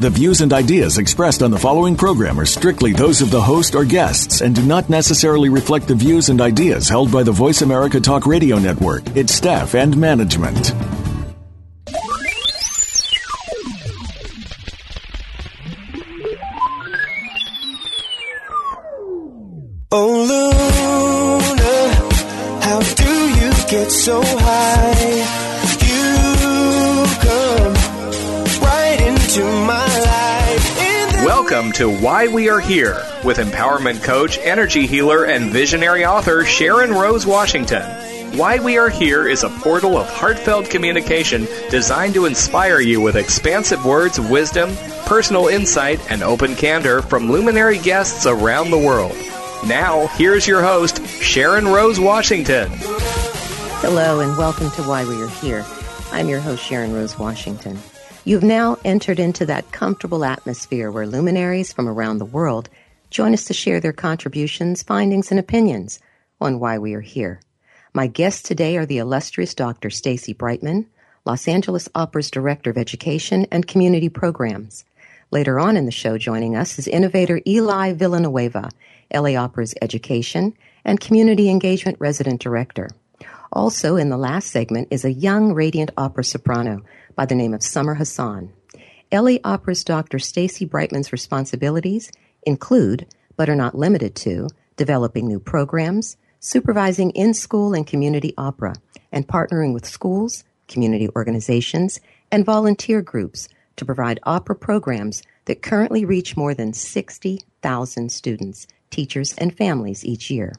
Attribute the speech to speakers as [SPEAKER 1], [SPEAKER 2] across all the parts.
[SPEAKER 1] The views and ideas expressed on the following program are strictly those of the host or guests and do not necessarily reflect the views and ideas held by the Voice America Talk Radio Network, its staff, and management.
[SPEAKER 2] Oh, Luna, how do you get so
[SPEAKER 3] Welcome to Why We Are Here with empowerment coach, energy healer, and visionary author Sharon Rose Washington. Why We Are Here is a portal of heartfelt communication designed to inspire you with expansive words of wisdom, personal insight, and open candor from luminary guests around the world. Now, here's your host, Sharon Rose Washington.
[SPEAKER 4] Hello, and welcome to Why We Are Here. I'm your host, Sharon Rose Washington. You've now entered into that comfortable atmosphere where luminaries from around the world join us to share their contributions, findings, and opinions on why we are here. My guests today are the illustrious Dr. Stacy Brightman, Los Angeles Opera's Director of Education and Community Programs. Later on in the show, joining us is innovator Eli Villanueva, LA Opera's Education and Community Engagement Resident Director. Also, in the last segment is a young, radiant opera soprano by the name of Summer Hassan. LA Opera's Dr. Stacy Brightman's responsibilities include, but are not limited to, developing new programs, supervising in school and community opera, and partnering with schools, community organizations, and volunteer groups to provide opera programs that currently reach more than 60,000 students, teachers, and families each year.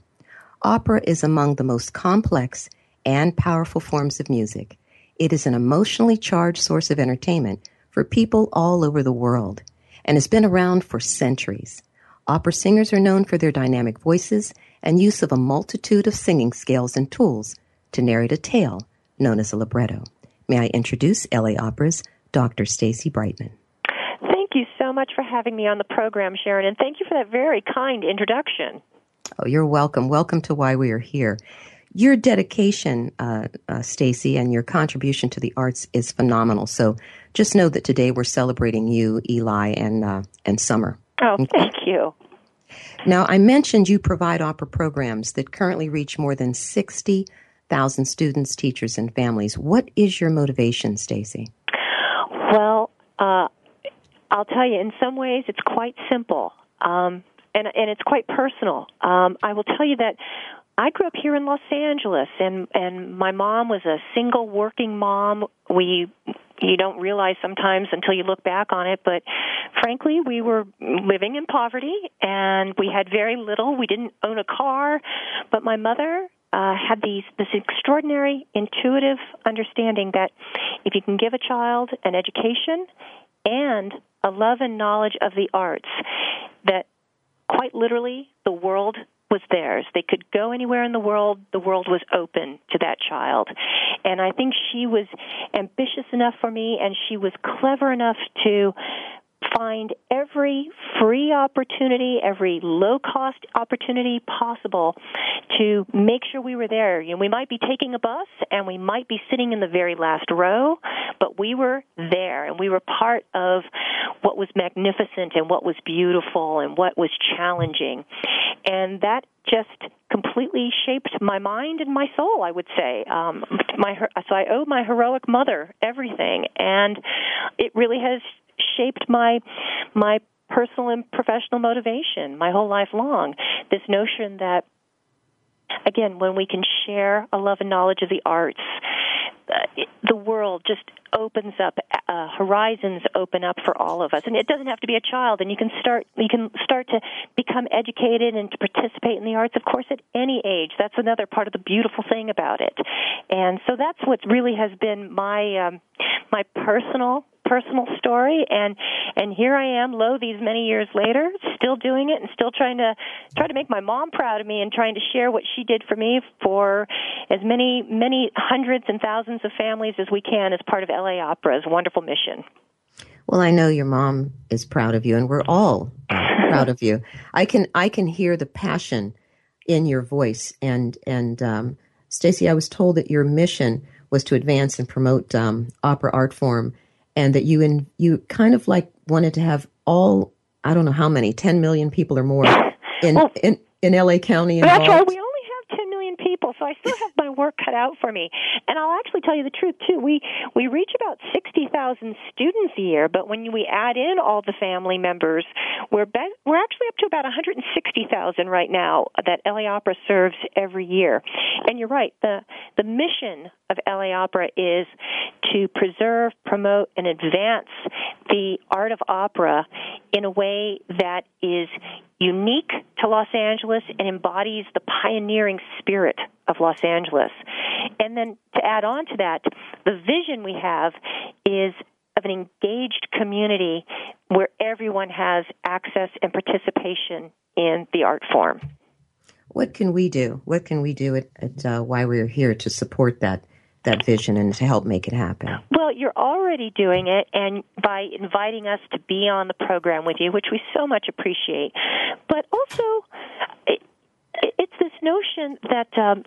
[SPEAKER 4] Opera is among the most complex and powerful forms of music it is an emotionally charged source of entertainment for people all over the world and has been around for centuries. Opera singers are known for their dynamic voices and use of a multitude of singing scales and tools to narrate a tale known as a libretto. May I introduce LA Opera's Dr. Stacy Brightman.
[SPEAKER 5] Thank you so much for having me on the program, Sharon, and thank you for that very kind introduction.
[SPEAKER 4] Oh, you're welcome. Welcome to Why We Are Here your dedication, uh, uh, Stacy, and your contribution to the arts is phenomenal. So just know that today we're celebrating you, Eli, and uh, and Summer.
[SPEAKER 5] Oh, okay. thank you.
[SPEAKER 4] Now, I mentioned you provide opera programs that currently reach more than sixty thousand students, teachers, and families. What is your motivation, Stacy?
[SPEAKER 5] Well, uh, I'll tell you. In some ways, it's quite simple. Um, and and it's quite personal. Um, I will tell you that I grew up here in Los Angeles, and and my mom was a single working mom. We you don't realize sometimes until you look back on it, but frankly, we were living in poverty, and we had very little. We didn't own a car, but my mother uh, had these this extraordinary intuitive understanding that if you can give a child an education and a love and knowledge of the arts, that quite literally the world was theirs. They could go anywhere in the world. The world was open to that child. And I think she was ambitious enough for me and she was clever enough to find every free opportunity, every low cost opportunity possible to make sure we were there. You know, we might be taking a bus and we might be sitting in the very last row, but we were there and we were part of what was magnificent and what was beautiful and what was challenging. And that just completely shaped my mind and my soul. I would say, um, my so I owe my heroic mother everything, and it really has shaped my my personal and professional motivation my whole life long. This notion that again, when we can share a love and knowledge of the arts, uh, the world just opens up uh, horizons open up for all of us. And it doesn't have to be a child. And you can start you can start to become educated and to participate in the arts of course at any age. That's another part of the beautiful thing about it. And so that's what really has been my um, my personal personal story, and and here I am, lo, these many years later, still doing it and still trying to try to make my mom proud of me and trying to share what she did for me for as many many hundreds and thousands of families as we can as part of LA Opera's wonderful mission.
[SPEAKER 4] Well, I know your mom is proud of you, and we're all proud of you. I can I can hear the passion in your voice, and and um, Stacy, I was told that your mission was to advance and promote um, opera art form, and that you and you kind of like wanted to have all I don't know how many ten million people or more in well, in, in LA County.
[SPEAKER 5] Involved. That's right. We only have ten million people, so I still have my work cut out for me. And I'll actually tell you the truth too. We we reach about sixty thousand students a year, but when we add in all the family members, we're be- we're actually up to about one hundred and sixty thousand right now that LA Opera serves every year. And you're right. the The mission of LA Opera is to preserve, promote, and advance the art of opera in a way that is unique to Los Angeles and embodies the pioneering spirit of Los Angeles. And then to add on to that, the vision we have is of an engaged community where everyone has access and participation in the art form.
[SPEAKER 4] What can we do? What can we do at, at uh, Why We're Here to support that that vision and to help make it happen?
[SPEAKER 5] Well, you're already doing it, and by inviting us to be on the program with you, which we so much appreciate. But also, it, it's this notion that um,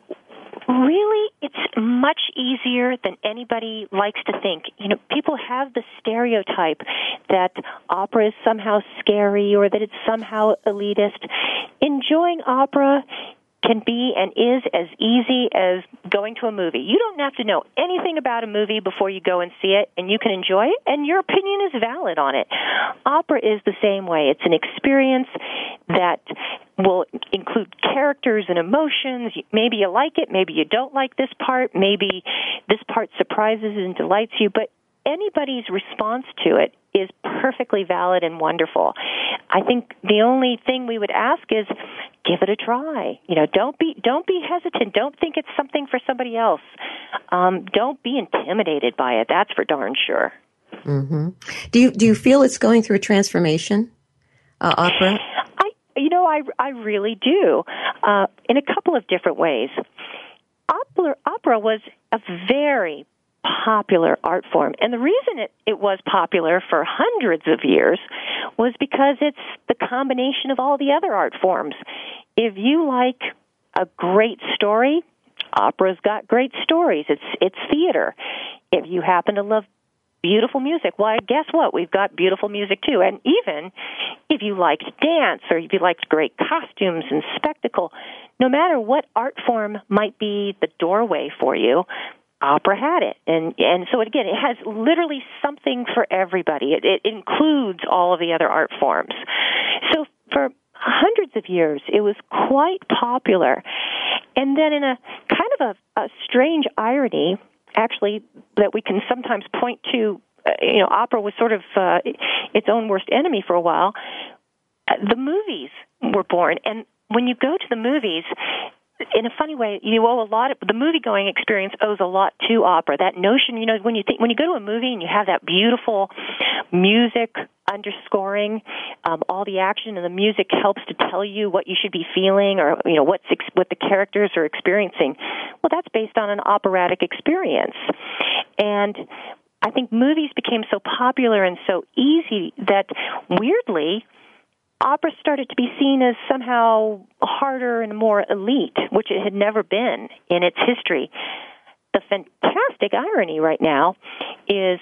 [SPEAKER 5] really it's much easier than anybody likes to think. You know, people have the stereotype that opera is somehow scary or that it's somehow elitist. Enjoying opera can be and is as easy as going to a movie. You don't have to know anything about a movie before you go and see it, and you can enjoy it, and your opinion is valid on it. Opera is the same way. It's an experience that will include characters and emotions. Maybe you like it, maybe you don't like this part, maybe this part surprises and delights you, but anybody's response to it is perfectly valid and wonderful. I think the only thing we would ask is give it a try. You know, don't be don't be hesitant. Don't think it's something for somebody else. Um, don't be intimidated by it. That's for darn sure.
[SPEAKER 4] Mm-hmm. Do you do you feel it's going through a transformation, uh, opera?
[SPEAKER 5] I you know I I really do uh, in a couple of different ways. Opera opera was a very popular art form. And the reason it, it was popular for hundreds of years was because it's the combination of all the other art forms. If you like a great story, opera's got great stories. It's it's theater. If you happen to love beautiful music, why guess what? We've got beautiful music too. And even if you liked dance or if you liked great costumes and spectacle, no matter what art form might be the doorway for you, opera had it. And and so again it has literally something for everybody. It, it includes all of the other art forms. So for hundreds of years it was quite popular. And then in a kind of a, a strange irony actually that we can sometimes point to uh, you know opera was sort of uh, its own worst enemy for a while. Uh, the movies were born. And when you go to the movies in a funny way, you owe a lot of the movie going experience owes a lot to opera. That notion, you know, when you think when you go to a movie and you have that beautiful music underscoring um, all the action, and the music helps to tell you what you should be feeling or you know what's ex- what the characters are experiencing. Well, that's based on an operatic experience, and I think movies became so popular and so easy that weirdly opera started to be seen as somehow harder and more elite, which it had never been in its history. The fantastic irony right now is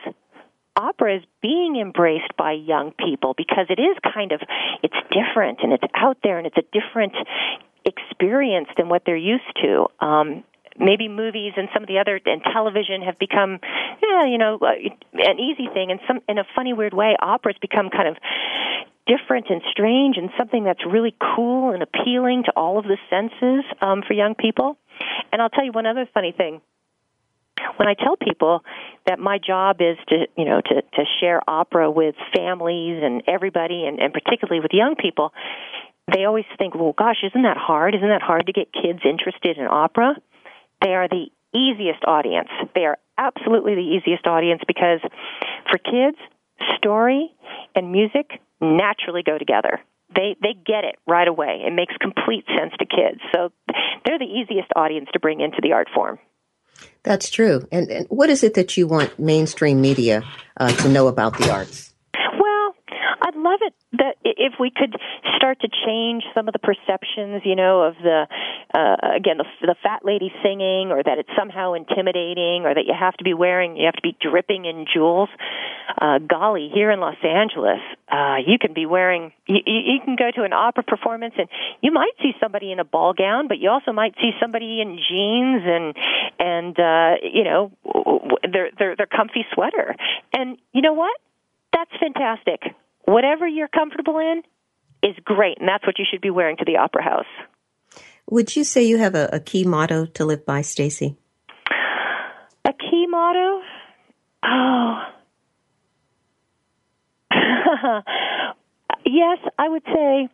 [SPEAKER 5] opera is being embraced by young people because it is kind of it's different and it's out there and it's a different experience than what they're used to. Um, maybe movies and some of the other and television have become yeah you know uh, an easy thing and some in a funny weird way opera's become kind of different and strange and something that's really cool and appealing to all of the senses um, for young people. And I'll tell you one other funny thing. When I tell people that my job is to, you know, to, to share opera with families and everybody, and, and particularly with young people, they always think, well, gosh, isn't that hard? Isn't that hard to get kids interested in opera? They are the easiest audience. They are absolutely the easiest audience because for kids, story and music naturally go together. They they get it right away. It makes complete sense to kids. So they're the easiest audience to bring into the art form.
[SPEAKER 4] That's true. And, and what is it that you want mainstream media uh, to know about the arts?
[SPEAKER 5] Well, I'd love it that if we could start to change some of the perceptions, you know, of the uh, again the, the fat lady singing, or that it's somehow intimidating, or that you have to be wearing, you have to be dripping in jewels. Uh, golly, here in Los Angeles, uh, you can be wearing, you, you can go to an opera performance, and you might see somebody in a ball gown, but you also might see somebody in jeans and and uh, you know their their their comfy sweater. And you know what? That's fantastic whatever you're comfortable in is great, and that's what you should be wearing to the opera house.
[SPEAKER 4] Would you say you have a, a key motto to live by, Stacy?
[SPEAKER 5] A key motto? Oh. yes, I would say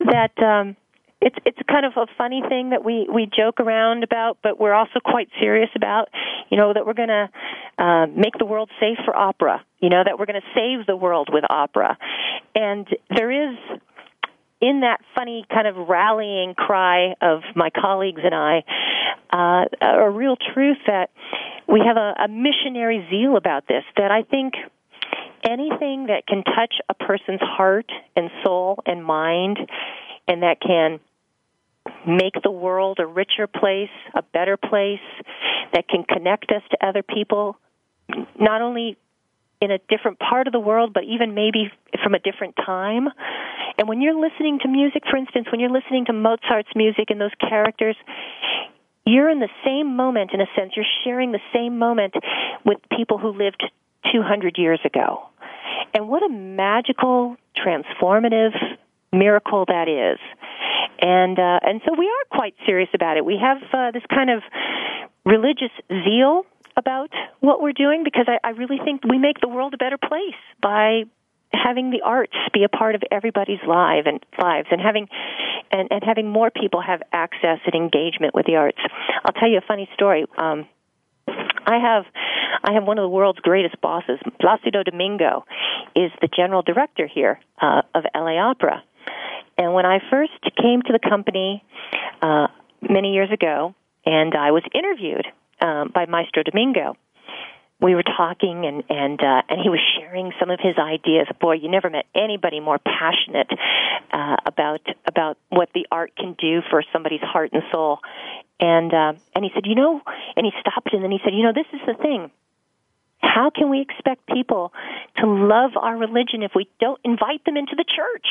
[SPEAKER 5] that um, it's it's kind of a funny thing that we we joke around about, but we're also quite serious about. You know that we're going to uh, make the world safe for opera. You know that we're going to save the world with opera, and there is in that funny kind of rallying cry of my colleagues and I, uh, a real truth that we have a, a missionary zeal about this. That I think anything that can touch a person's heart and soul and mind and that can make the world a richer place, a better place, that can connect us to other people, not only in a different part of the world, but even maybe from a different time. And when you're listening to music, for instance, when you're listening to Mozart's music and those characters, you're in the same moment, in a sense. You're sharing the same moment with people who lived 200 years ago. And what a magical, transformative miracle that is. And uh, and so we are quite serious about it. We have uh, this kind of religious zeal about what we're doing because I, I really think we make the world a better place by having the arts be a part of everybody's life and lives and having and, and having more people have access and engagement with the arts. I'll tell you a funny story. Um, I have I have one of the world's greatest bosses. Placido Domingo is the general director here uh, of LA Opera, and when I first came to the company uh, many years ago, and I was interviewed um, by Maestro Domingo, we were talking and and uh, and he was sharing some of his ideas. Boy, you never met anybody more passionate uh, about about what the art can do for somebody's heart and soul. And uh, and he said, you know, and he stopped and then he said, you know, this is the thing. How can we expect people to love our religion if we don't invite them into the church?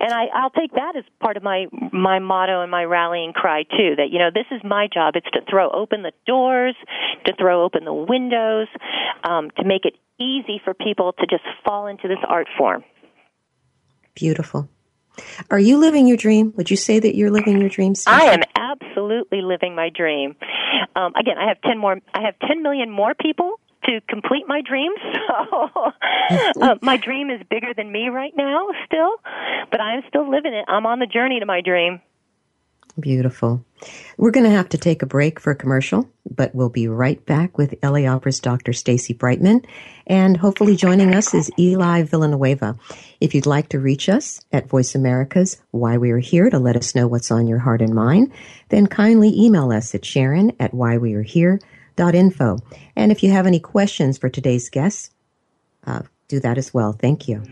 [SPEAKER 5] And I, I'll take that as part of my my motto and my rallying cry too. That you know, this is my job. It's to throw open the doors, to throw open the windows, um, to make it easy for people to just fall into this art form.
[SPEAKER 4] Beautiful. Are you living your dream? Would you say that you're living your dream?
[SPEAKER 5] I am absolutely living my dream. Um, again, I have ten more. I have ten million more people to complete my dreams. So uh, my dream is bigger than me right now, still, but I'm still living it. I'm on the journey to my dream.
[SPEAKER 4] Beautiful. We're going to have to take a break for a commercial, but we'll be right back with LA Opera's Dr. Stacy Brightman. And hopefully joining us is Eli Villanueva. If you'd like to reach us at Voice America's Why We Are Here to let us know what's on your heart and mind, then kindly email us at Sharon at Why We Are Here info. And if you have any questions for today's guests, uh, do that as well. Thank you.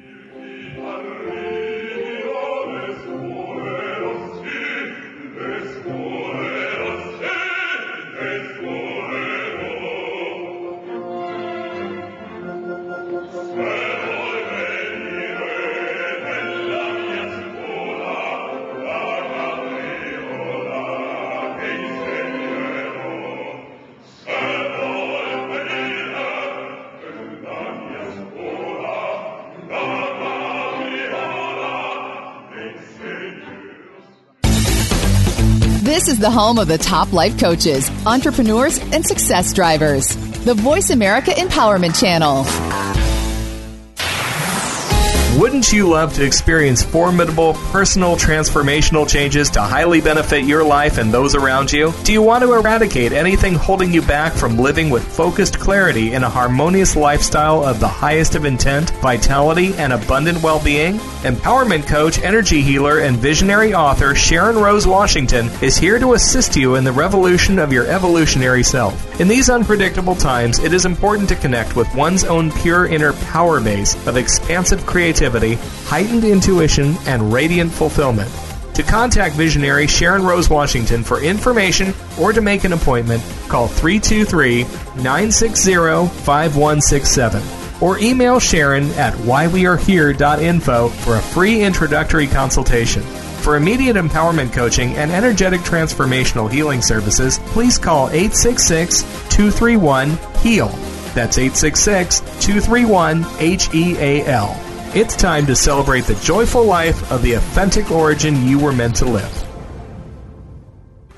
[SPEAKER 6] Is the home of the top life coaches, entrepreneurs, and success drivers. The Voice America Empowerment Channel.
[SPEAKER 3] Wouldn't you love to experience formidable personal transformational changes to highly benefit your life and those around you? Do you want to eradicate anything holding you back from living with focused clarity in a harmonious lifestyle of the highest of intent, vitality, and abundant well being? Empowerment coach, energy healer, and visionary author Sharon Rose Washington is here to assist you in the revolution of your evolutionary self. In these unpredictable times, it is important to connect with one's own pure inner power base of expansive creativity heightened intuition, and radiant fulfillment. To contact visionary Sharon Rose Washington for information or to make an appointment, call 323 960 5167 or email Sharon at whywearehere.info for a free introductory consultation. For immediate empowerment coaching and energetic transformational healing services, please call 866 231 HEAL. That's 866 231 H E A L. It's time to celebrate the joyful life of the authentic origin you were meant to live.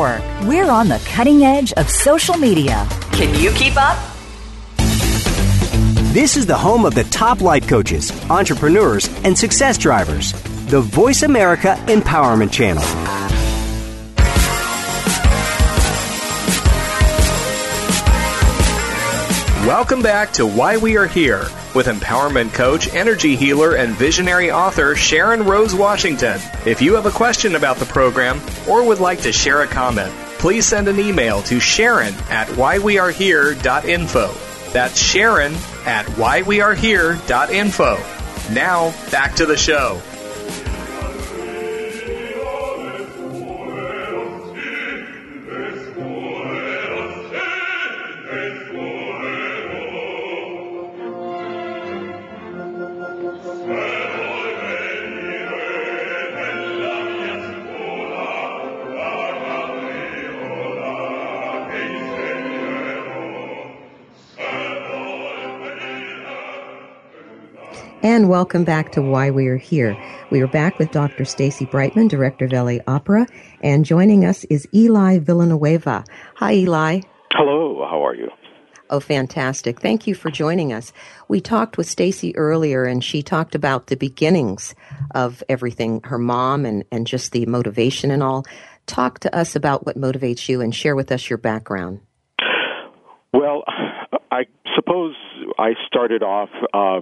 [SPEAKER 7] We're on the cutting edge of social media. Can you keep up?
[SPEAKER 8] This is the home of the top life coaches, entrepreneurs, and success drivers. The Voice America Empowerment Channel.
[SPEAKER 3] Welcome back to Why We Are Here with empowerment coach, energy healer, and visionary author Sharon Rose Washington. If you have a question about the program or would like to share a comment, please send an email to Sharon at whywearehere.info. That's Sharon at whywearehere.info. Now, back to the show.
[SPEAKER 4] Welcome back to Why We Are Here. We are back with Dr. Stacy Brightman, Director of LA Opera, and joining us is Eli Villanueva. Hi, Eli.
[SPEAKER 9] Hello, how are you?
[SPEAKER 4] Oh, fantastic. Thank you for joining us. We talked with Stacy earlier, and she talked about the beginnings of everything, her mom, and, and just the motivation and all. Talk to us about what motivates you and share with us your background.
[SPEAKER 9] Well, I suppose I started off uh,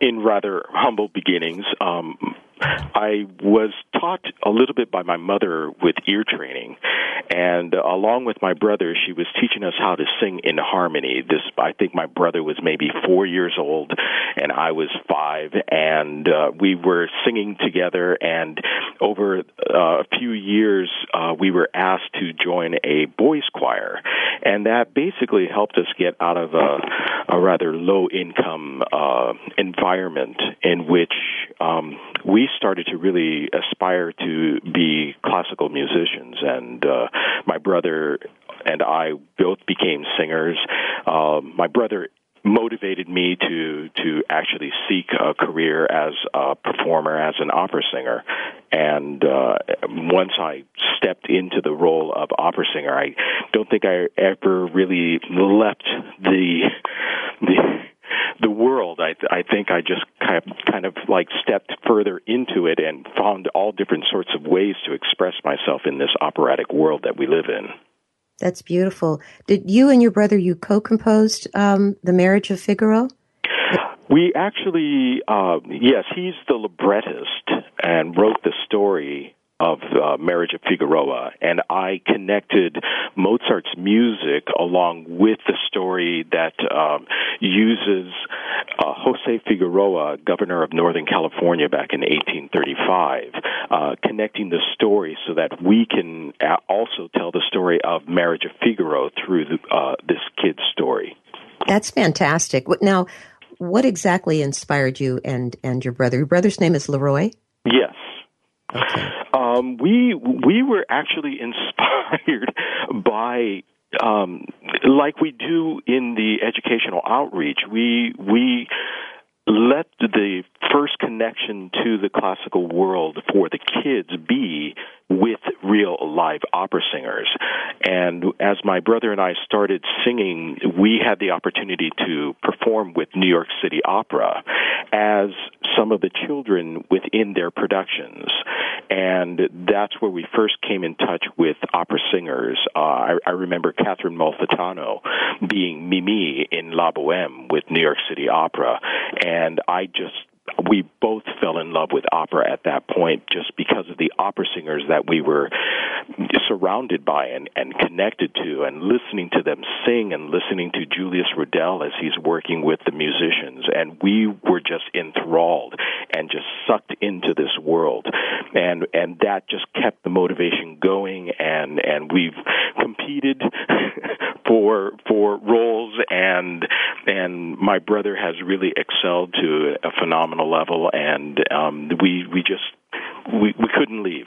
[SPEAKER 9] in rather humble beginnings. Um, I was taught a little bit by my mother with ear training, and along with my brother, she was teaching us how to sing in harmony. This, I think, my brother was maybe four years old, and I was five, and uh, we were singing together. And over uh, a few years, uh, we were asked to join a boys' choir, and that basically helped us get out of a, a rather low-income uh, environment in which um, we started to really aspire to be classical musicians, and uh, my brother and I both became singers. Uh, my brother motivated me to to actually seek a career as a performer as an opera singer and uh once i stepped into the role of opera singer i don't think i ever really left the the the world. I I think I just kind of kind of like stepped further into it and found all different sorts of ways to express myself in this operatic world that we live in.
[SPEAKER 4] That's beautiful. Did you and your brother you co-composed um, the Marriage of Figaro?
[SPEAKER 9] We actually, uh, yes, he's the librettist and wrote the story of uh, Marriage of Figueroa, and I connected Mozart's music along with the story that um, uses uh, Jose Figueroa, governor of Northern California back in 1835, uh, connecting the story so that we can also tell the story of Marriage of Figaro through the, uh, this kid's story.
[SPEAKER 4] That's fantastic. Now, what exactly inspired you and and your brother? Your brother's name is Leroy.
[SPEAKER 9] Yes. Okay. Um, we we were actually inspired by um, like we do in the educational outreach. We we let the first connection to the classical world for the kids be with real live opera singers. And as my brother and I started singing, we had the opportunity to perform with New York City Opera as some of the children within their productions. And that's where we first came in touch with opera singers. Uh, I, I remember Catherine Malfitano being Mimi in La Boheme with New York City Opera. And I just we both fell in love with opera at that point just because of the opera singers that we were surrounded by and, and connected to and listening to them sing and listening to Julius Rudel as he's working with the musicians. And we were just enthralled and just sucked into this world. And and that just kept the motivation going and and we've competed for for roles and and my brother has really excelled to a phenomenal level and um we we just we we couldn't leave.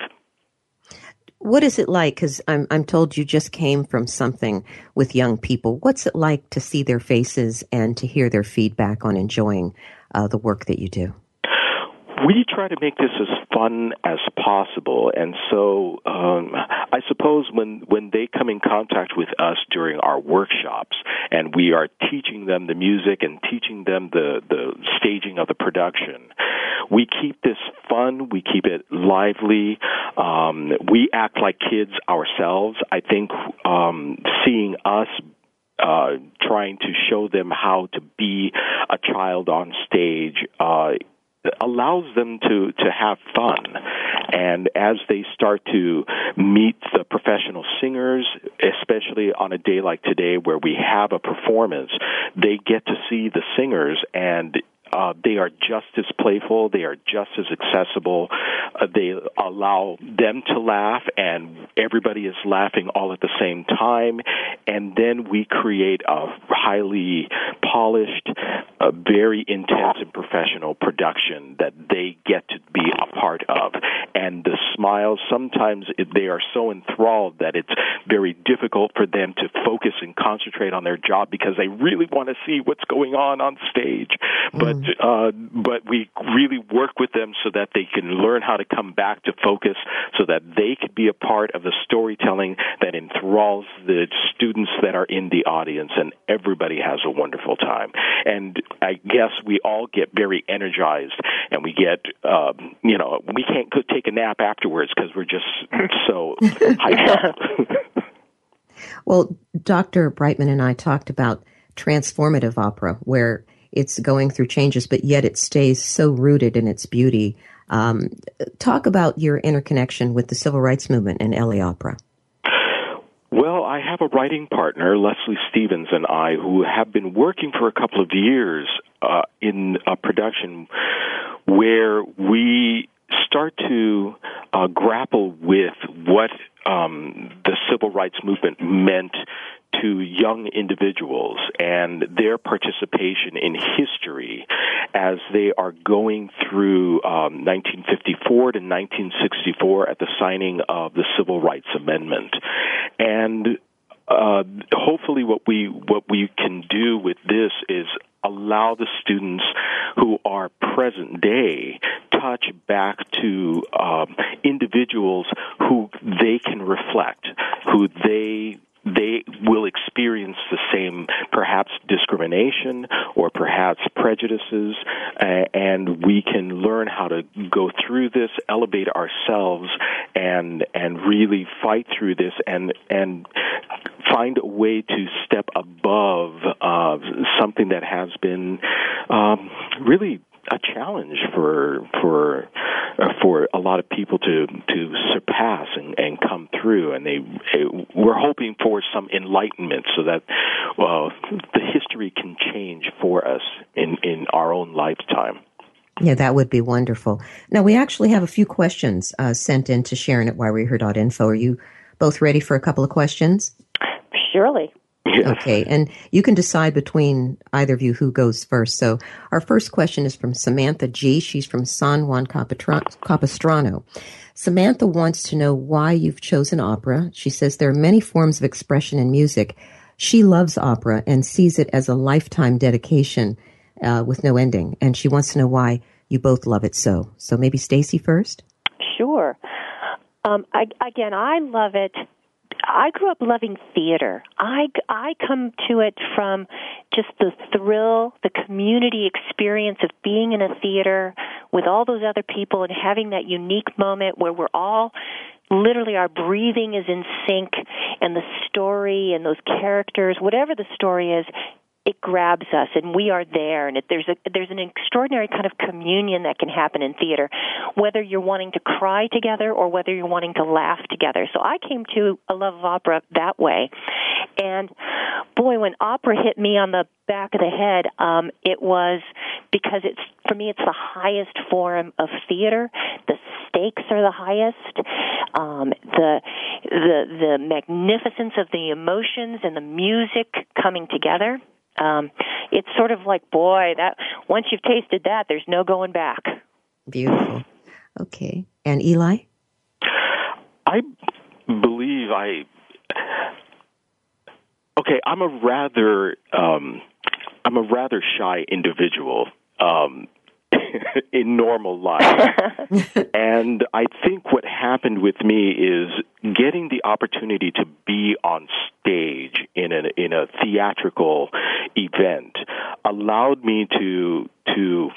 [SPEAKER 4] What is it like because I'm, I'm told you just came from something with young people. What's it like to see their faces and to hear their feedback on enjoying uh, the work that you do
[SPEAKER 9] we try to make this as fun as possible, and so um, I suppose when when they come in contact with us during our workshops, and we are teaching them the music and teaching them the the staging of the production, we keep this fun. We keep it lively. Um, we act like kids ourselves. I think um, seeing us uh, trying to show them how to be a child on stage uh, allows them to to have fun. And as they start to meet the professional singers especially on a day like today where we have a performance they get to see the singers and uh, they are just as playful. They are just as accessible. Uh, they allow them to laugh, and everybody is laughing all at the same time. And then we create a highly polished, very intense and professional production that they get to be a part of. And the smiles, sometimes they are so enthralled that it's very difficult for them to focus and concentrate on their job because they really want to see what's going on on stage. But. Uh, but we really work with them so that they can learn how to come back to focus, so that they can be a part of the storytelling that enthralls the students that are in the audience, and everybody has a wonderful time. And I guess we all get very energized, and we get um, you know we can't go take a nap afterwards because we're just so hyped up.
[SPEAKER 4] well, Dr. Brightman and I talked about transformative opera, where it's going through changes, but yet it stays so rooted in its beauty. Um, talk about your interconnection with the civil rights movement and LA Opera.
[SPEAKER 9] Well, I have a writing partner, Leslie Stevens, and I, who have been working for a couple of years uh, in a production where we start to uh, grapple with what um, the civil rights movement meant to young individuals and their participation in history as they are going through um, 1954 to 1964 at the signing of the Civil Rights Amendment. And uh, hopefully, what we what we can do with this is allow the students who are present day touch back to um, individuals who they can reflect, who they they will experience the same perhaps discrimination or perhaps prejudices uh, and we can learn how to go through this elevate ourselves and and really fight through this and and find a way to step above uh, something that has been um, really a challenge for for uh, for a lot of people to to surpass and, and come through, and they we're hoping for some enlightenment so that well the history can change for us in in our own lifetime.
[SPEAKER 4] Yeah, that would be wonderful. Now we actually have a few questions uh, sent in to Sharon at whywerehere.info. Are you both ready for a couple of questions?
[SPEAKER 5] Surely.
[SPEAKER 9] Yes.
[SPEAKER 4] Okay, and you can decide between either of you who goes first. So, our first question is from Samantha G. She's from San Juan Capistrano. Samantha wants to know why you've chosen opera. She says there are many forms of expression in music. She loves opera and sees it as a lifetime dedication uh, with no ending, and she wants to know why you both love it so. So, maybe Stacy first.
[SPEAKER 5] Sure. Um, I, again, I love it I grew up loving theater. I, I come to it from just the thrill, the community experience of being in a theater with all those other people and having that unique moment where we're all literally our breathing is in sync and the story and those characters, whatever the story is, it grabs us and we are there. And it, there's a there's an extraordinary kind of communion that can happen in theater whether you're wanting to cry together or whether you're wanting to laugh together. So i came to a love of opera that way. And boy when opera hit me on the back of the head um it was because it's for me it's the highest form of theater. The stakes are the highest. Um the the the magnificence of the emotions and the music coming together um, it's sort of like, boy, that once you've tasted that, there's no going back.
[SPEAKER 4] Beautiful. Okay, and Eli.
[SPEAKER 9] I believe I. Okay, I'm a rather um, I'm a rather shy individual. Um, in normal life. and I think what happened with me is getting the opportunity to be on stage in a in a theatrical event allowed me to to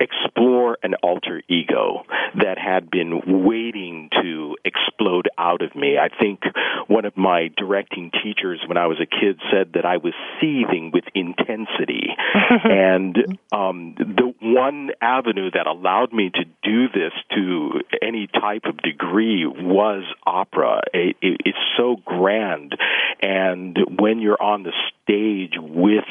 [SPEAKER 9] explore an alter ego that had been waiting to explode out of me. I think one of my directing teachers when I was a kid said that I was seething with intensity. and um, the one avenue that allowed me to do this to any type of degree was opera. It, it, it's so grand. And when you're on the stage with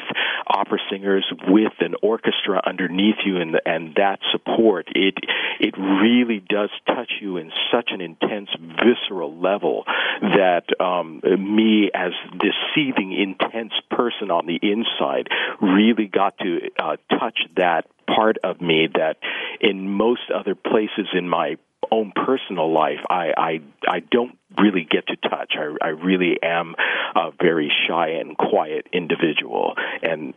[SPEAKER 9] opera singers, with an orchestra underneath you, and, and that support, it it really does touch you in such an intense, visceral level that um, me, as this seething, intense person on the inside, really got to uh, touch that part of me that in most other places in my own personal life, I, I I don't really get to touch. I, I really am a very shy and quiet individual, and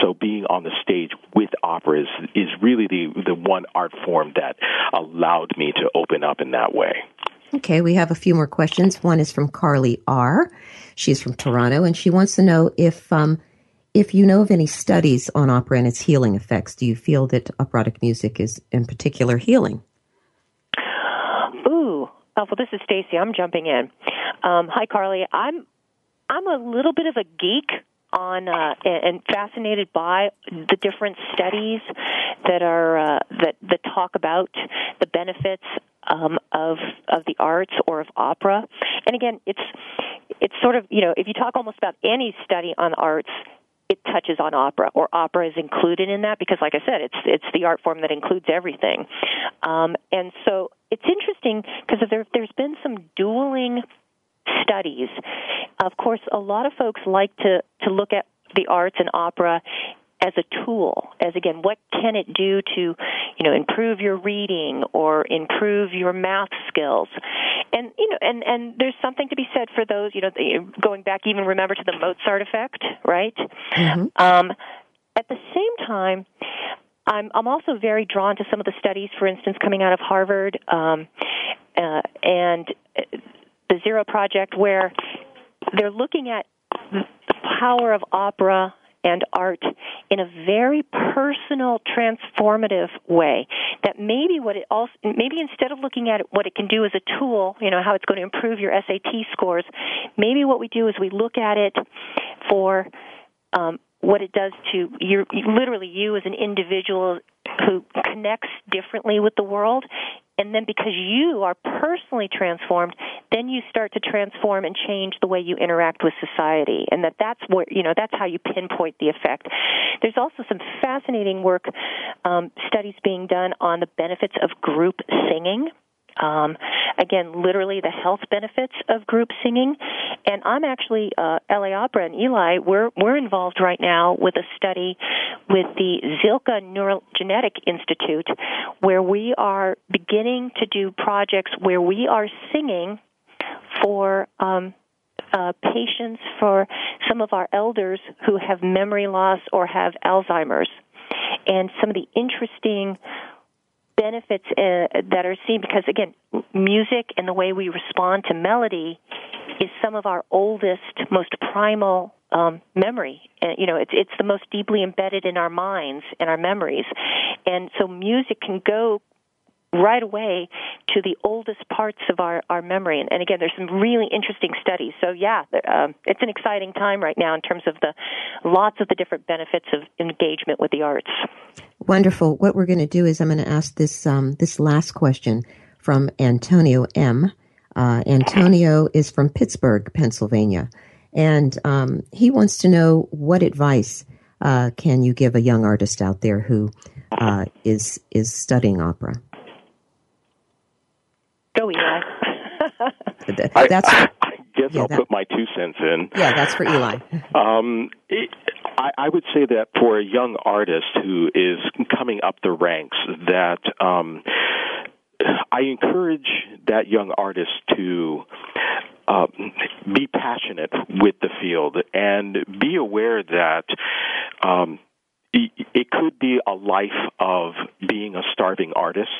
[SPEAKER 9] so being on the stage with opera is, is really the the one art form that allowed me to open up in that way.
[SPEAKER 4] Okay, we have a few more questions. One is from Carly R. She's from Toronto, and she wants to know if um, if you know of any studies on opera and its healing effects. Do you feel that operatic music is in particular healing?
[SPEAKER 5] Ooh, oh, well, this is Stacy. I'm jumping in. Um, hi, Carly. I'm I'm a little bit of a geek on uh, and fascinated by the different studies that are uh, that that talk about the benefits um, of of the arts or of opera. And again, it's it's sort of you know if you talk almost about any study on arts, it touches on opera or opera is included in that because like i said it's it's the art form that includes everything um, and so it's interesting because there there's been some dueling studies of course a lot of folks like to to look at the arts and opera as a tool as again what can it do to you know improve your reading or improve your math skills and you know and and there's something to be said for those you know going back even remember to the Mozart effect right mm-hmm. um at the same time I'm I'm also very drawn to some of the studies for instance coming out of Harvard um uh, and the Zero project where they're looking at the power of opera and art in a very personal, transformative way. That maybe what it also, maybe instead of looking at what it can do as a tool, you know, how it's going to improve your SAT scores, maybe what we do is we look at it for um, what it does to you, literally you as an individual who connects differently with the world. And then because you are personally transformed then you start to transform and change the way you interact with society. And that that's where you know that's how you pinpoint the effect. There's also some fascinating work um, studies being done on the benefits of group singing Um, again, literally the health benefits of group singing. And I'm actually uh, LA Opera and Eli. We're we're involved right now with a study with the Zilkha Neurogenetic Institute, where we are beginning to do projects where we are singing for um, uh, patients, for some of our elders who have memory loss or have Alzheimer's. And some of the interesting benefits uh, that are seen because again music and the way we respond to melody is some of our oldest most primal um, memory uh, you know it's it's the most deeply embedded in our minds and our memories and so music can go right away to the oldest parts of our, our memory. And, and again, there's some really interesting studies. So yeah, um, it's an exciting time right now in terms of the lots of the different benefits of engagement with the arts.
[SPEAKER 4] Wonderful. What we're going to do is I'm going to ask this um, this last question from Antonio M. Uh, Antonio is from Pittsburgh, Pennsylvania, and um, he wants to know what advice uh, can you give a young artist out there who uh, is is studying opera.
[SPEAKER 5] Go, Eli.
[SPEAKER 4] that's.
[SPEAKER 9] I, I guess yeah, I'll that, put my two cents in.
[SPEAKER 4] Yeah, that's for Eli.
[SPEAKER 9] um, it, I, I would say that for a young artist who is coming up the ranks, that um, I encourage that young artist to uh, be passionate with the field and be aware that um, it could be a life of being a starving artist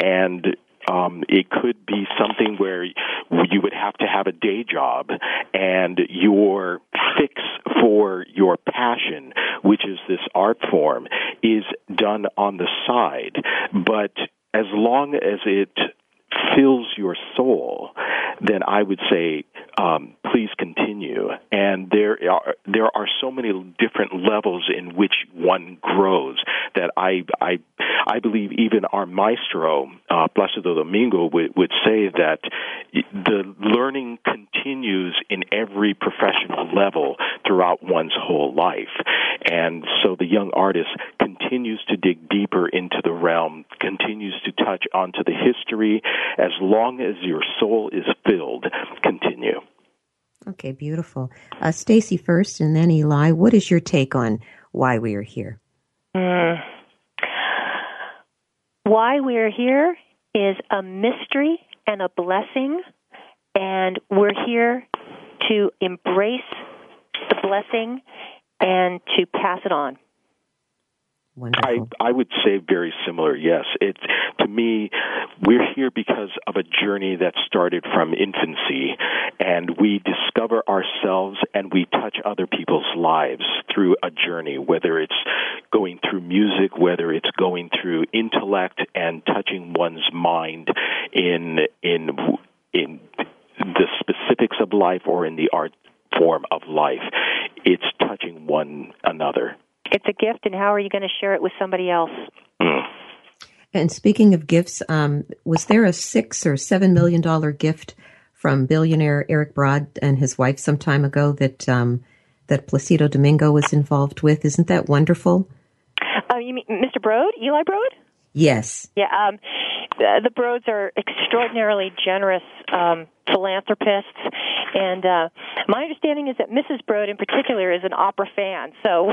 [SPEAKER 9] and um, it could be something where you would have to have a day job and your fix for your passion, which is this art form, is done on the side. But as long as it fills your soul, then I would say um, please continue. And there are there are so many different levels in which one grows that I I I believe even our maestro uh, Placido Domingo would, would say that the learning continues in every professional level throughout one's whole life. And so the young artist continues to dig deeper into the realm, continues to touch onto the history. As long as your soul is filled, continue.
[SPEAKER 4] Okay, beautiful. Uh, Stacy first, and then Eli. What is your take on why we are here?
[SPEAKER 5] Mm. Why we are here is a mystery and a blessing, and we're here to embrace the blessing and to pass it on.
[SPEAKER 4] Wonderful.
[SPEAKER 9] I I would say very similar. Yes, it to me, we're here because of a journey that started from infancy, and we discover ourselves and we touch other people's lives through a journey. Whether it's going through music, whether it's going through intellect and touching one's mind in in in the specifics of life or in the art form of life, it's touching one another.
[SPEAKER 5] It's a gift, and how are you going to share it with somebody else?
[SPEAKER 9] Mm.
[SPEAKER 4] And speaking of gifts, um, was there a six or seven million dollar gift from billionaire Eric Broad and his wife some time ago that um, that Placido Domingo was involved with? Isn't that wonderful?
[SPEAKER 5] Oh, you mean Mr. Broad, Eli Broad?
[SPEAKER 4] Yes.
[SPEAKER 5] Yeah, um, the, the Broads are extraordinarily generous um, philanthropists, and uh, my understanding is that Mrs. Broad, in particular, is an opera fan. So,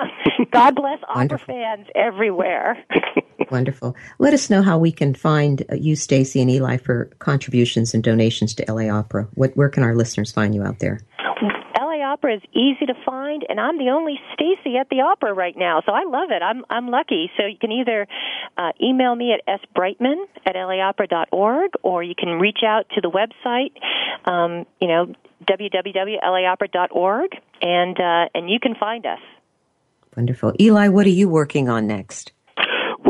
[SPEAKER 5] God bless opera Wonderful. fans everywhere.
[SPEAKER 4] Wonderful. Let us know how we can find uh, you, Stacy and Eli, for contributions and donations to LA Opera. What, where can our listeners find you out there?
[SPEAKER 5] Opera is easy to find, and I'm the only Stacy at the opera right now, so I love it. I'm I'm lucky. So you can either uh, email me at sbrightman at laopera.org, or you can reach out to the website, um, you know, www.laopera.org, and uh, and you can find us.
[SPEAKER 4] Wonderful, Eli. What are you working on next?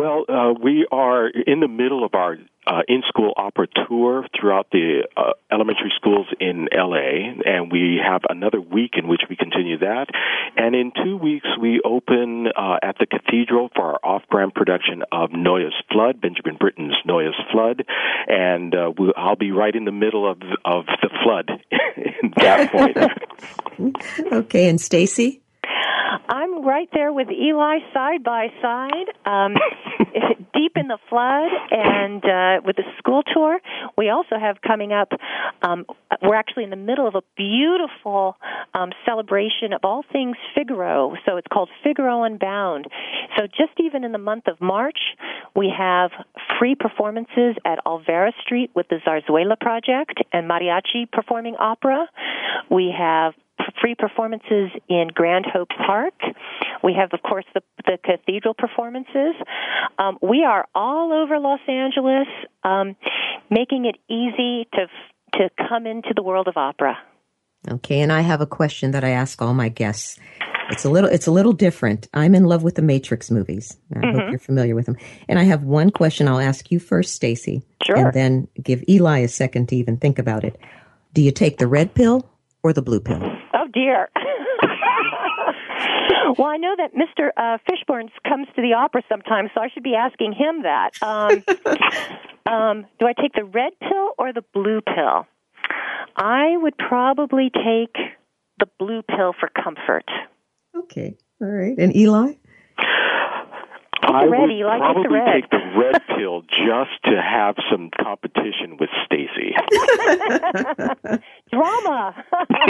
[SPEAKER 9] Well, uh, we are in the middle of our uh, in-school opera tour throughout the uh, elementary schools in LA, and we have another week in which we continue that. And in two weeks, we open uh, at the Cathedral for our off-brand production of Noye's Fludde, Benjamin Britten's Noye's Fludde, and uh, we'll, I'll be right in the middle of of the flood at that point.
[SPEAKER 4] okay, and Stacy.
[SPEAKER 5] I'm right there with Eli side by side. Um, deep in the flood and uh, with the school tour. We also have coming up. Um, we're actually in the middle of a beautiful um, celebration of all things Figaro. So it's called Figaro Unbound. So just even in the month of March, we have free performances at Olvera Street with the Zarzuela Project and Mariachi performing opera. We have free performances in Grand Hope Park. We have, of course, the, the cathedral performances. Um, we are all over Los Angeles, um, making it easy to to come into the world of opera.
[SPEAKER 4] Okay, and I have a question that I ask all my guests. It's a little it's a little different. I'm in love with the Matrix movies. I mm-hmm. hope you're familiar with them. And I have one question I'll ask you first, Stacy.
[SPEAKER 5] Sure.
[SPEAKER 4] And then give Eli a second to even think about it. Do you take the red pill or the blue pill?
[SPEAKER 5] Dear. well, I know that Mr. Uh, Fishburne comes to the opera sometimes, so I should be asking him that. Um, um, do I take the red pill or the blue pill? I would probably take the blue pill for comfort.
[SPEAKER 4] Okay. All right. And Eli?
[SPEAKER 9] I red, would Eli, probably the take the red pill just to have some competition with Stacy.
[SPEAKER 5] Drama.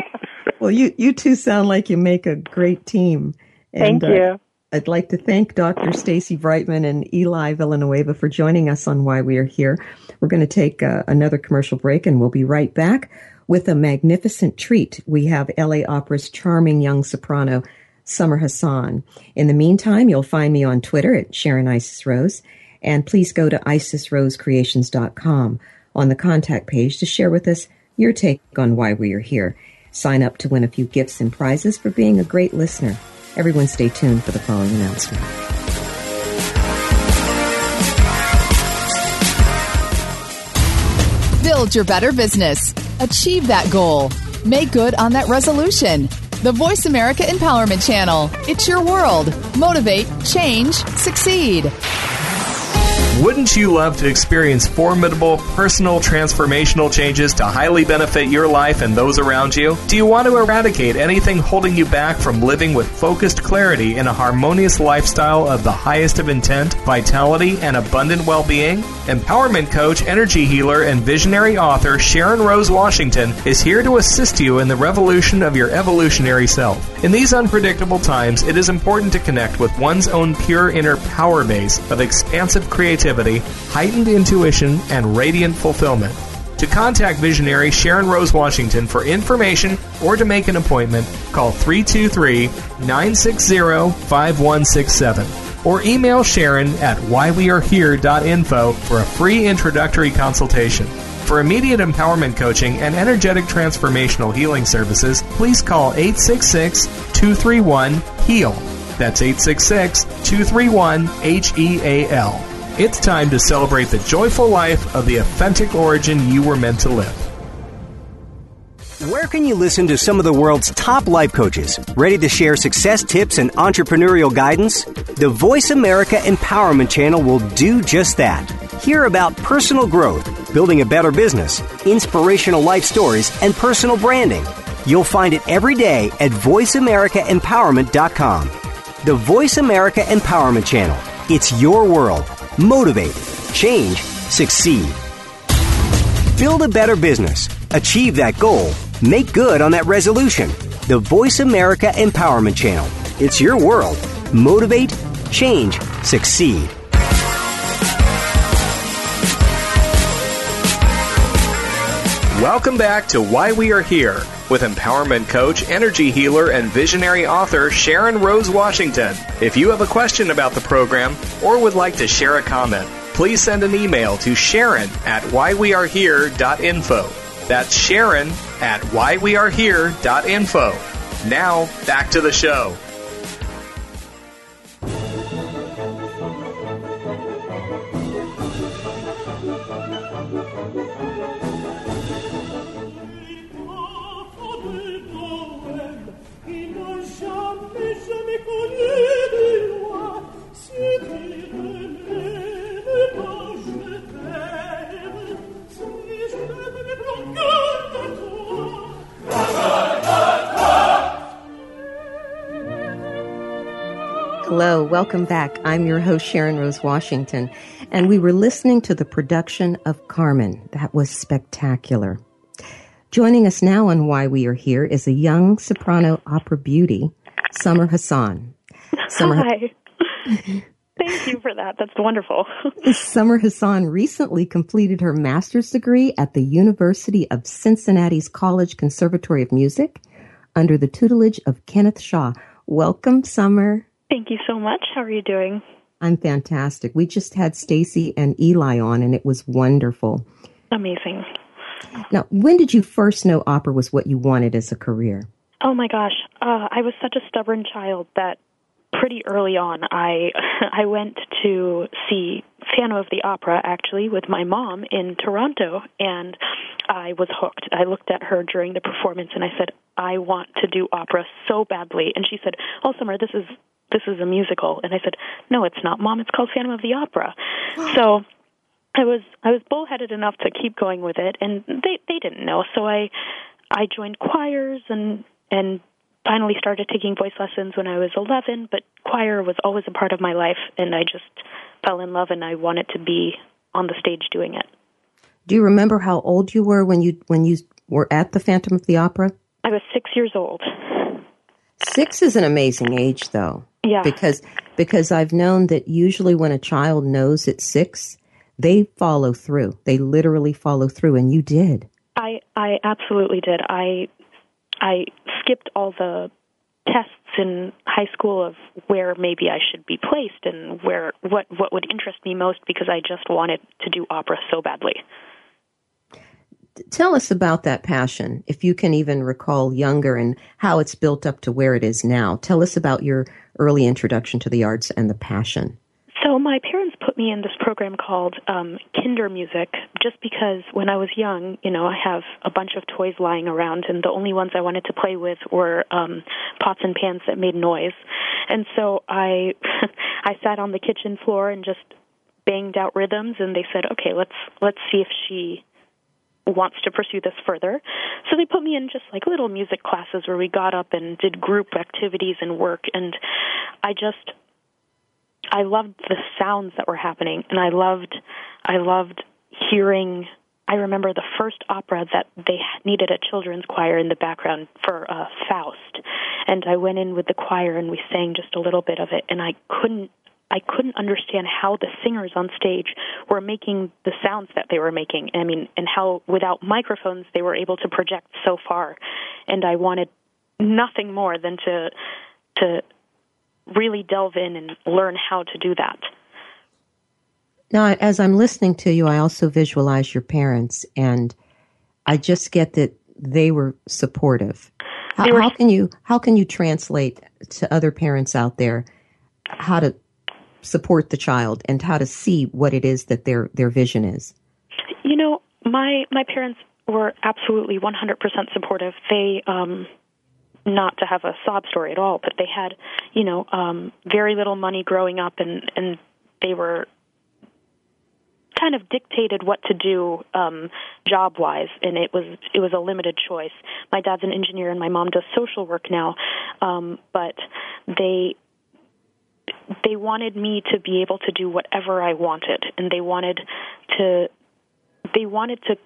[SPEAKER 4] well, you you two sound like you make a great team.
[SPEAKER 5] And, thank you. Uh,
[SPEAKER 4] I'd like to thank Dr. Stacy Brightman and Eli Villanueva for joining us on Why We Are Here. We're going to take uh, another commercial break and we'll be right back with a magnificent treat. We have LA Opera's charming young soprano, Summer Hassan. In the meantime, you'll find me on Twitter at Sharon Isis Rose, and please go to isisrosecreations.com on the contact page to share with us your take on why we are here. Sign up to win a few gifts and prizes for being a great listener. Everyone stay tuned for the following announcement.
[SPEAKER 6] Build your better business. Achieve that goal. Make good on that resolution. The Voice America Empowerment Channel. It's your world. Motivate, change, succeed.
[SPEAKER 3] Wouldn't you love to experience formidable personal transformational changes to highly benefit your life and those around you? Do you want to eradicate anything holding you back from living with focused clarity in a harmonious lifestyle of the highest of intent, vitality, and abundant well being? Empowerment coach, energy healer, and visionary author Sharon Rose Washington is here to assist you in the revolution of your evolutionary self. In these unpredictable times, it is important to connect with one's own pure inner power base of expansive creativity creativity, heightened intuition, and radiant fulfillment. To contact visionary Sharon Rose Washington for information or to make an appointment, call 323 960 5167 or email Sharon at whywearehere.info for a free introductory consultation. For immediate empowerment coaching and energetic transformational healing services, please call 866 231 HEAL. That's 866 231 H E A L. It's time to celebrate the joyful life of the authentic origin you were meant to live.
[SPEAKER 8] Where can you listen to some of the world's top life coaches ready to share success tips and entrepreneurial guidance? The Voice America Empowerment Channel will do just that. Hear about personal growth, building a better business, inspirational life stories, and personal branding. You'll find it every day at VoiceAmericaEmpowerment.com. The Voice America Empowerment Channel. It's your world motivate, change, succeed. Build a better business, achieve that goal, make good on that resolution. The Voice America Empowerment Channel. It's your world. Motivate, change, succeed.
[SPEAKER 3] Welcome back to Why We Are Here with empowerment coach, energy healer, and visionary author Sharon Rose Washington. If you have a question about the program or would like to share a comment, please send an email to Sharon at whywearehere.info. That's Sharon at whywearehere.info. Now, back to the show.
[SPEAKER 4] Welcome back. I'm your host, Sharon Rose Washington, and we were listening to the production of Carmen. That was spectacular. Joining us now on Why We Are Here is a young soprano opera beauty, Summer Hassan.
[SPEAKER 10] Summer Hi. Thank you for that. That's wonderful.
[SPEAKER 4] Summer Hassan recently completed her master's degree at the University of Cincinnati's College Conservatory of Music under the tutelage of Kenneth Shaw. Welcome, Summer.
[SPEAKER 10] Thank you so much. How are you doing?
[SPEAKER 4] I'm fantastic. We just had Stacy and Eli on, and it was wonderful.
[SPEAKER 10] Amazing.
[SPEAKER 4] Now, when did you first know opera was what you wanted as a career?
[SPEAKER 10] Oh my gosh, uh, I was such a stubborn child that pretty early on I I went to see Phantom of the Opera actually with my mom in Toronto, and I was hooked. I looked at her during the performance and I said, "I want to do opera so badly," and she said, "Oh, Summer, this is this is a musical. And I said, no, it's not, Mom. It's called Phantom of the Opera. so I was I was bullheaded enough to keep going with it, and they they didn't know. So I I joined choirs and and finally started taking voice lessons when I was 11. But choir was always a part of my life, and I just fell in love, and I wanted to be on the stage doing it.
[SPEAKER 4] Do you remember how old you were when you when you were at the Phantom of the Opera?
[SPEAKER 10] I was six years old.
[SPEAKER 4] Six is an amazing age, though.
[SPEAKER 10] Yeah.
[SPEAKER 4] Because because I've known that usually when a child knows it's six, they follow through. They literally follow through, and you did.
[SPEAKER 10] I I absolutely did. I I skipped all the tests in high school of where maybe I should be placed and where what what would interest me most because I just wanted to do opera so badly.
[SPEAKER 4] Tell us about that passion, if you can even recall younger and how it's built up to where it is now. Tell us about your early introduction to the arts and the passion?
[SPEAKER 10] So my parents put me in this program called um, Kindermusik just because when I was young, you know, I have a bunch of toys lying around, and the only ones I wanted to play with were um, pots and pans that made noise. And so I, I sat on the kitchen floor and just banged out rhythms, and they said, "Okay, let's let's see if she wants to pursue this further. So they put me in just like little music classes where we got up and did group activities and work and I just I loved the sounds that were happening and I loved I loved hearing I remember the first opera that they needed a children's choir in the background for uh, Faust, and I went in with the choir and we sang just a little bit of it, and I couldn't I couldn't understand how the singers on stage were making the sounds that they were making. I mean, and how without microphones they were able to project so far. And I wanted nothing more than to to really delve in and learn how to do that.
[SPEAKER 4] Now, as I'm listening to you, I also visualize your parents, and I just get that they were supportive. How, were, how can you how can you translate to other parents out there how to support the child and how to see what it is that their their vision is?
[SPEAKER 10] You know, my my parents were absolutely 100% supportive. They um not to have a sob story at all, but they had, you know, um very little money growing up and and they were kind of dictated what to do um job wise and it was it was a limited choice. My dad's an engineer and my mom does social work now. Um but they they wanted me to be able to do whatever I wanted, and they wanted to they wanted to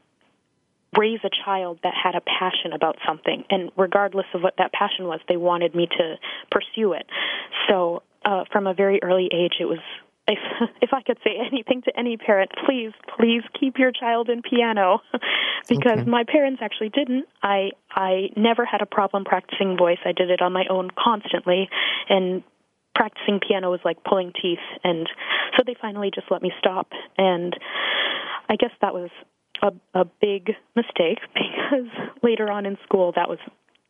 [SPEAKER 10] raise a child that had a passion about something, and regardless of what that passion was, they wanted me to pursue it. So, uh, from a very early age, it was if if I could say anything to any parent, please, please keep your child in piano, because okay. my parents actually didn't. I I never had a problem practicing voice. I did it on my own constantly, and practicing piano was like pulling teeth and so they finally just let me stop and i guess that was a a big mistake because later on in school that was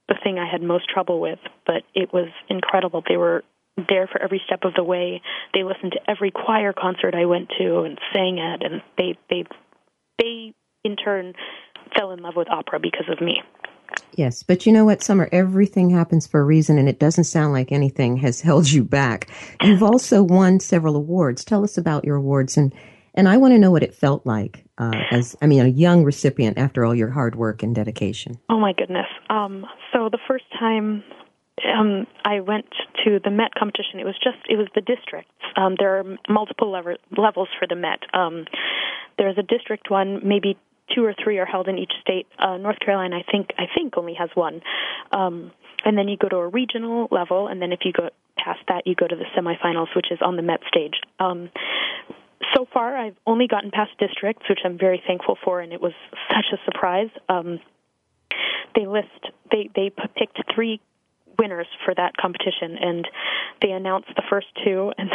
[SPEAKER 10] the thing i had most trouble with but it was incredible they were there for every step of the way they listened to every choir concert i went to and sang at and they they they in turn fell in love with opera because of me
[SPEAKER 4] Yes, but you know what, Summer? Everything happens for a reason, and it doesn't sound like anything has held you back. You've also won several awards. Tell us about your awards, and and I want to know what it felt like uh, as I mean, a young recipient after all your hard work and dedication.
[SPEAKER 10] Oh my goodness! Um, so the first time um, I went to the Met competition, it was just it was the districts. Um, there are multiple levels for the Met. Um, there's a district one, maybe two or three are held in each state. Uh, North Carolina, I think, I think only has one. Um, and then you go to a regional level, and then if you go past that, you go to the semifinals, which is on the Met stage. Um, so far, I've only gotten past districts, which I'm very thankful for, and it was such a surprise. Um, they list they they picked three winners for that competition, and they announced the first two. And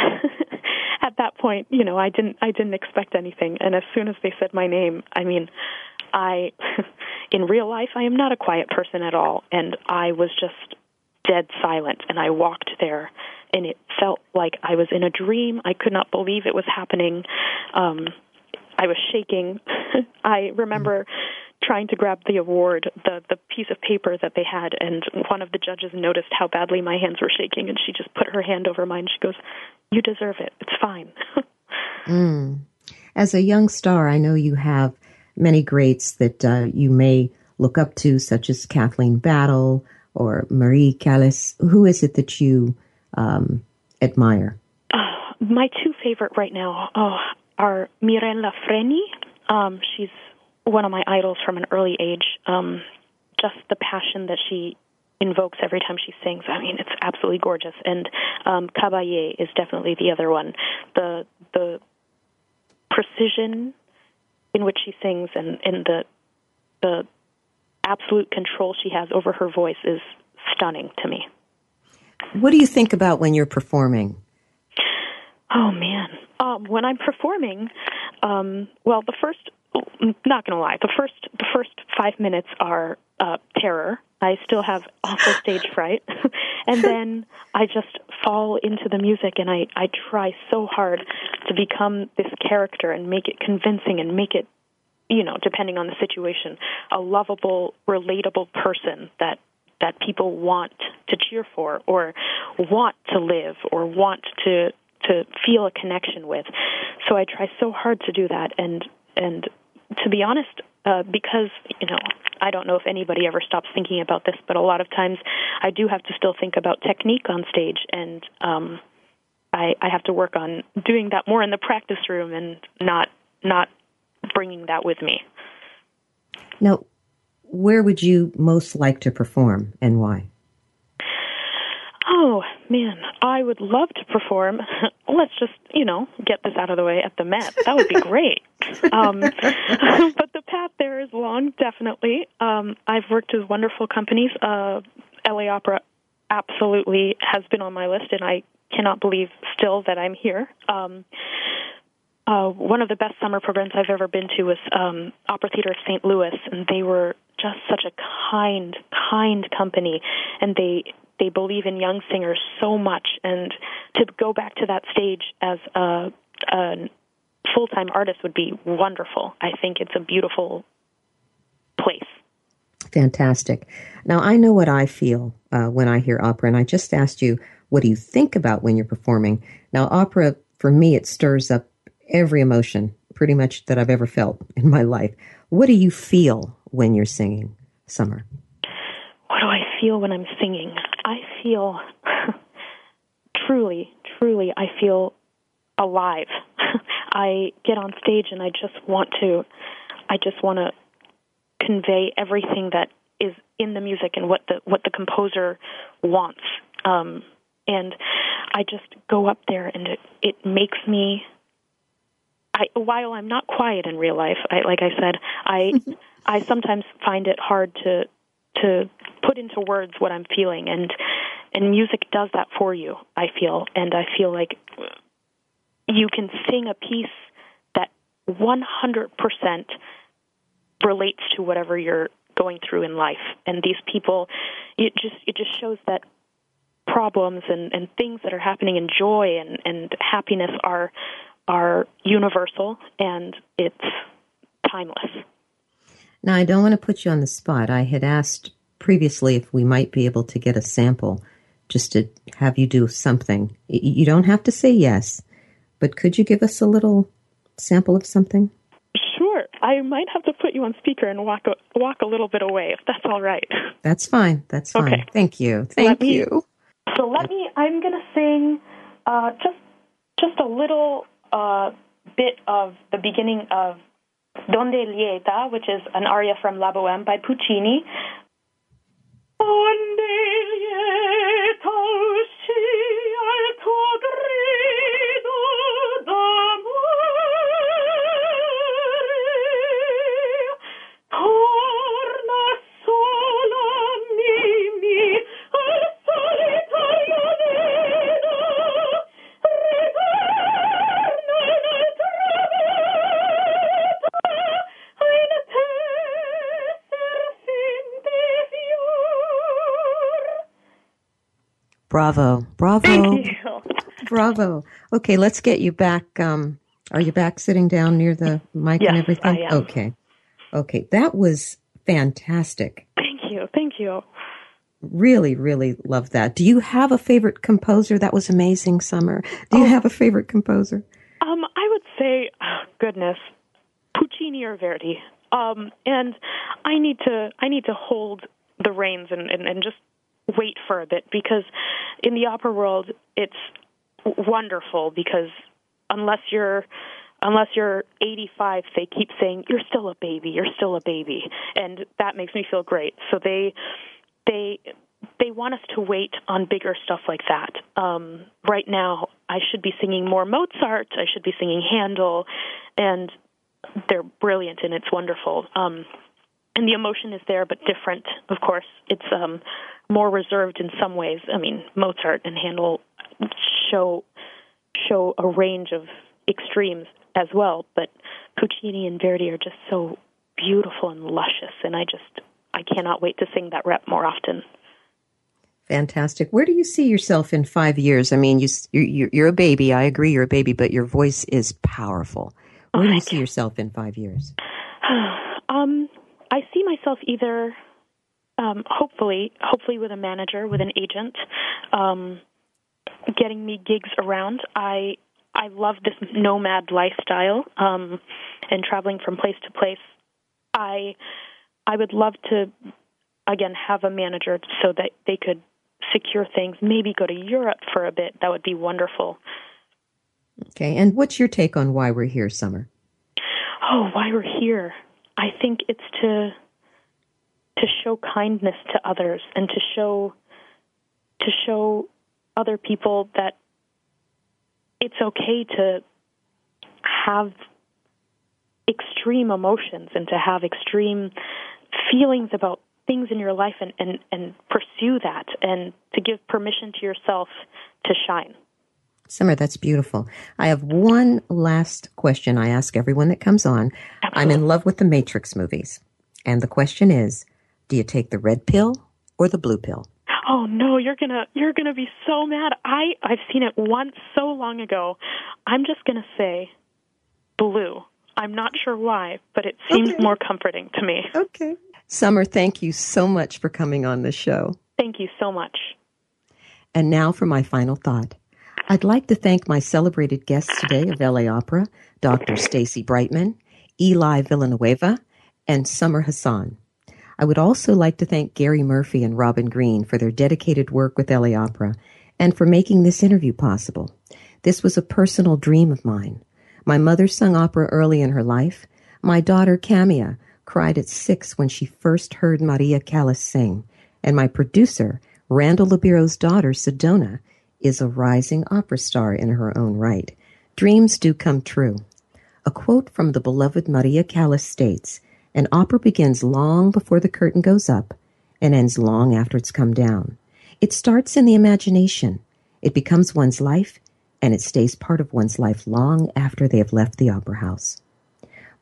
[SPEAKER 10] at that point, you know, I didn't I didn't expect anything. And as soon as they said my name, I mean, I in real life I am not a quiet person at all, and I was just dead silent. And I walked there, and it felt like I was in a dream. I could not believe it was happening. Um, I was shaking. I remember trying to grab the award, the the piece of paper that they had, and one of the judges noticed how badly my hands were shaking, and she just put her hand over mine. She goes, "You deserve it. It's fine."
[SPEAKER 4] mm. As a young star, I know you have many greats that uh, you may look up to, such as Kathleen Battle or Marie Callas. Who is it that you um, admire?
[SPEAKER 10] Uh, my two favorite right now oh, are Mirella Freni. Um, she's one of my idols from an early age. Um, just the passion that she invokes every time she sings. I mean, it's absolutely gorgeous. And um, Caballé is definitely the other one. The the precision in which she sings and, and the the absolute control she has over her voice is stunning to me.
[SPEAKER 4] What do you think about when you're performing?
[SPEAKER 10] Oh man, um, when I'm performing, um, well, the first not going to lie, the first the first five minutes are uh, terror. I still have awful stage fright, and then I just fall into the music, and I I try so hard to become this character and make it convincing and make it, you know, depending on the situation, a lovable, relatable person that that people want to cheer for or want to live or want to to feel a connection with. So I try so hard to do that and and to be honest, uh, because you know, I don't know if anybody ever stops thinking about this, but a lot of times I do have to still think about technique on stage, and um, I, I have to work on doing that more in the practice room and not not bringing that with me.
[SPEAKER 4] Now, where would you most like to perform, and why?
[SPEAKER 10] Oh man, I would love to perform. Let's just, you know, get this out of the way at the Met. That would be great. um, but the path there is long, definitely. Um, I've worked with wonderful companies. Uh, LA Opera absolutely has been on my list, and I cannot believe still that I'm here. Um, uh, one of the best summer programs I've ever been to was um, Opera Theater of St. Louis, and they were just such a kind, kind company, and they they believe in young singers so much, and to go back to that stage as a, a full time artist would be wonderful. I think it's a beautiful place.
[SPEAKER 4] Fantastic. Now, I know what I feel uh, when I hear opera, and I just asked you, what do you think about when you're performing? Now, opera, for me, it stirs up every emotion pretty much that I've ever felt in my life. What do you feel when you're singing, Summer?
[SPEAKER 10] What do I feel when I'm singing? I feel truly, truly, I feel alive. I get on stage and I just want to, I just want to convey everything that is in the music and what the what the composer wants. Um, and I just go up there and it, it makes me. I, while I'm not quiet in real life, I, like I said, I I sometimes find it hard to to put into words what I'm feeling. And and music does that for you I feel. And I feel like you can sing a piece that 100% relates to whatever you're going through in life. And these people it just it just shows that problems and and things that are happening in joy and and happiness are are universal and it's timeless
[SPEAKER 4] now, I don't want to put you on the spot. I had asked previously if we might be able to get a sample just to have you do something. You don't have to say yes, but could you give us a little sample of something?
[SPEAKER 10] Sure. I might have to put you on speaker and walk a, walk a little bit away if that's all right.
[SPEAKER 4] That's fine. That's fine. Okay. Thank you. Thank
[SPEAKER 10] Let
[SPEAKER 4] you.
[SPEAKER 10] So let me. I'm going to sing uh, just just a little uh, bit of the beginning of Donde Lieta, which is an aria from La Boheme by Puccini. Donde lieta
[SPEAKER 4] Bravo. Bravo.
[SPEAKER 10] Thank you.
[SPEAKER 4] Bravo. Okay, let's get you back. Um, are you back sitting down near the mic
[SPEAKER 10] Yes,
[SPEAKER 4] and everything?
[SPEAKER 10] I am.
[SPEAKER 4] Okay. Okay, that was fantastic.
[SPEAKER 10] Thank you. Thank you.
[SPEAKER 4] Really, really love that. Do you have a favorite composer? That was amazing, Summer. Do
[SPEAKER 10] Oh.
[SPEAKER 4] you have a favorite composer?
[SPEAKER 10] Um, I would say, oh, goodness, Puccini or Verdi. Um, and I need to I need to hold the reins and, and, and just wait for a bit because in the opera world it's wonderful because unless you're unless you're 85 they keep saying you're still a baby you're still a baby and that makes me feel great so they they they want us to wait on bigger stuff like that. Um, right now, I should be singing more Mozart. I should be singing Handel, and they're brilliant and it's wonderful. Um, and the emotion is there, but different. Of course, it's um, more reserved in some ways. I mean, Mozart and Handel show show a range of extremes as well, but Puccini and Verdi are just so beautiful and luscious, and I just I cannot wait to sing that rep more often.
[SPEAKER 4] Fantastic. Where do you see yourself in five years? I mean, you, you're, you're a baby. I agree, you're a baby, but your voice is powerful. Where do you see yourself in five years?
[SPEAKER 10] um, I see myself either, um, hopefully, hopefully with a manager, with an agent, um, getting me gigs around. I I love this nomad lifestyle um, and traveling from place to place. I I would love to again have a manager so that they could secure things. Maybe go to Europe for a bit. That would be wonderful.
[SPEAKER 4] Okay, and what's your take on why we're here, Summer?
[SPEAKER 10] Oh, why we're here. I think it's to to show kindness to others and to show to show other people that it's okay to have extreme emotions and to have extreme feelings about things in your life and, and, and pursue that and to give permission to yourself to shine.
[SPEAKER 4] Summer, that's beautiful. I have one last question I ask everyone that comes on. I'm in love with the Matrix movies. And the question is do you take the red pill or the blue pill?
[SPEAKER 10] Oh no, you're gonna you're gonna be so mad. I I've seen it once so long ago. I'm just gonna say blue. I'm not sure why, but it seems
[SPEAKER 4] Okay.
[SPEAKER 10] more comforting to me.
[SPEAKER 4] Okay. Summer, thank you so much for coming on the show.
[SPEAKER 10] Thank you so much.
[SPEAKER 4] And now for my final thought. I'd like to thank my celebrated guests today of LA Opera, Dr. Stacy Brightman, Eli Villanueva, and Summer Hassan. I would also like to thank Gary Murphy and Robin Green for their dedicated work with LA Opera and for making this interview possible. This was a personal dream of mine. My mother sung opera early in her life. My daughter, Camia, cried at six when she first heard Maria Callas sing. And my producer, Randall Libero's daughter, Sedona, is a rising opera star in her own right. Dreams do come true. A quote from the beloved Maria Callas states, An opera begins long before the curtain goes up and ends long after it's come down. It starts in the imagination. It becomes one's life, and it stays part of one's life long after they have left the opera house.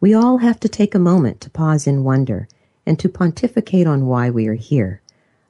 [SPEAKER 4] We all have to take a moment to pause in wonder and to pontificate on why we are here.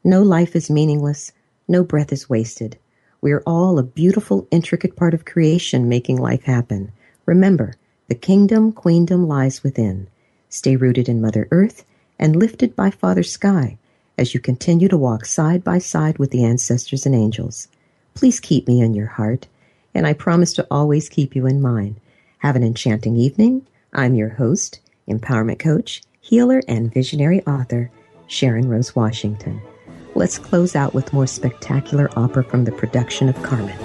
[SPEAKER 4] No life is meaningless, no breath is wasted. We are all a beautiful, intricate part of creation making life happen. Remember, the kingdom, queendom lies within. Stay rooted in Mother Earth and lifted by Father Sky as you continue to walk side by side with the ancestors and angels. Please keep me in your heart, and I promise to always keep you in mine. Have an enchanting evening. I'm your host, empowerment coach, healer, and visionary author, Sharon Rose Washington. Let's close out with more spectacular opera from the production of Carmen.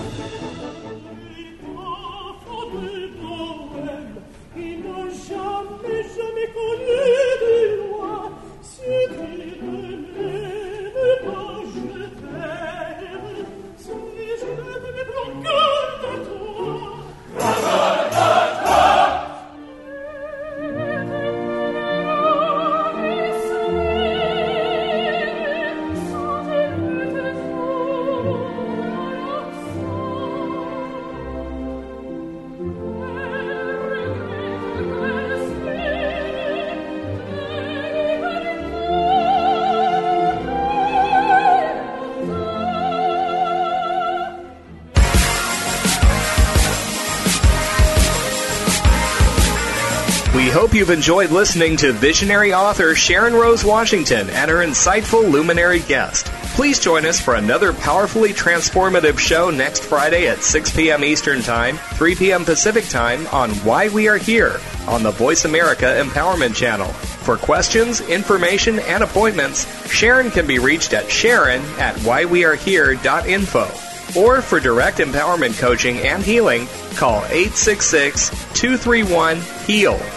[SPEAKER 3] You've enjoyed listening to visionary author Sharon Rose Washington and her insightful luminary guest. Please join us for another powerfully transformative show next Friday at 6 p.m. Eastern Time, 3 p.m. Pacific Time on Why We Are Here on the Voice America Empowerment Channel. For questions, information, and appointments, Sharon can be reached at Sharon at whywearehere.info. Or for direct empowerment coaching and healing, call 866 231 HEAL.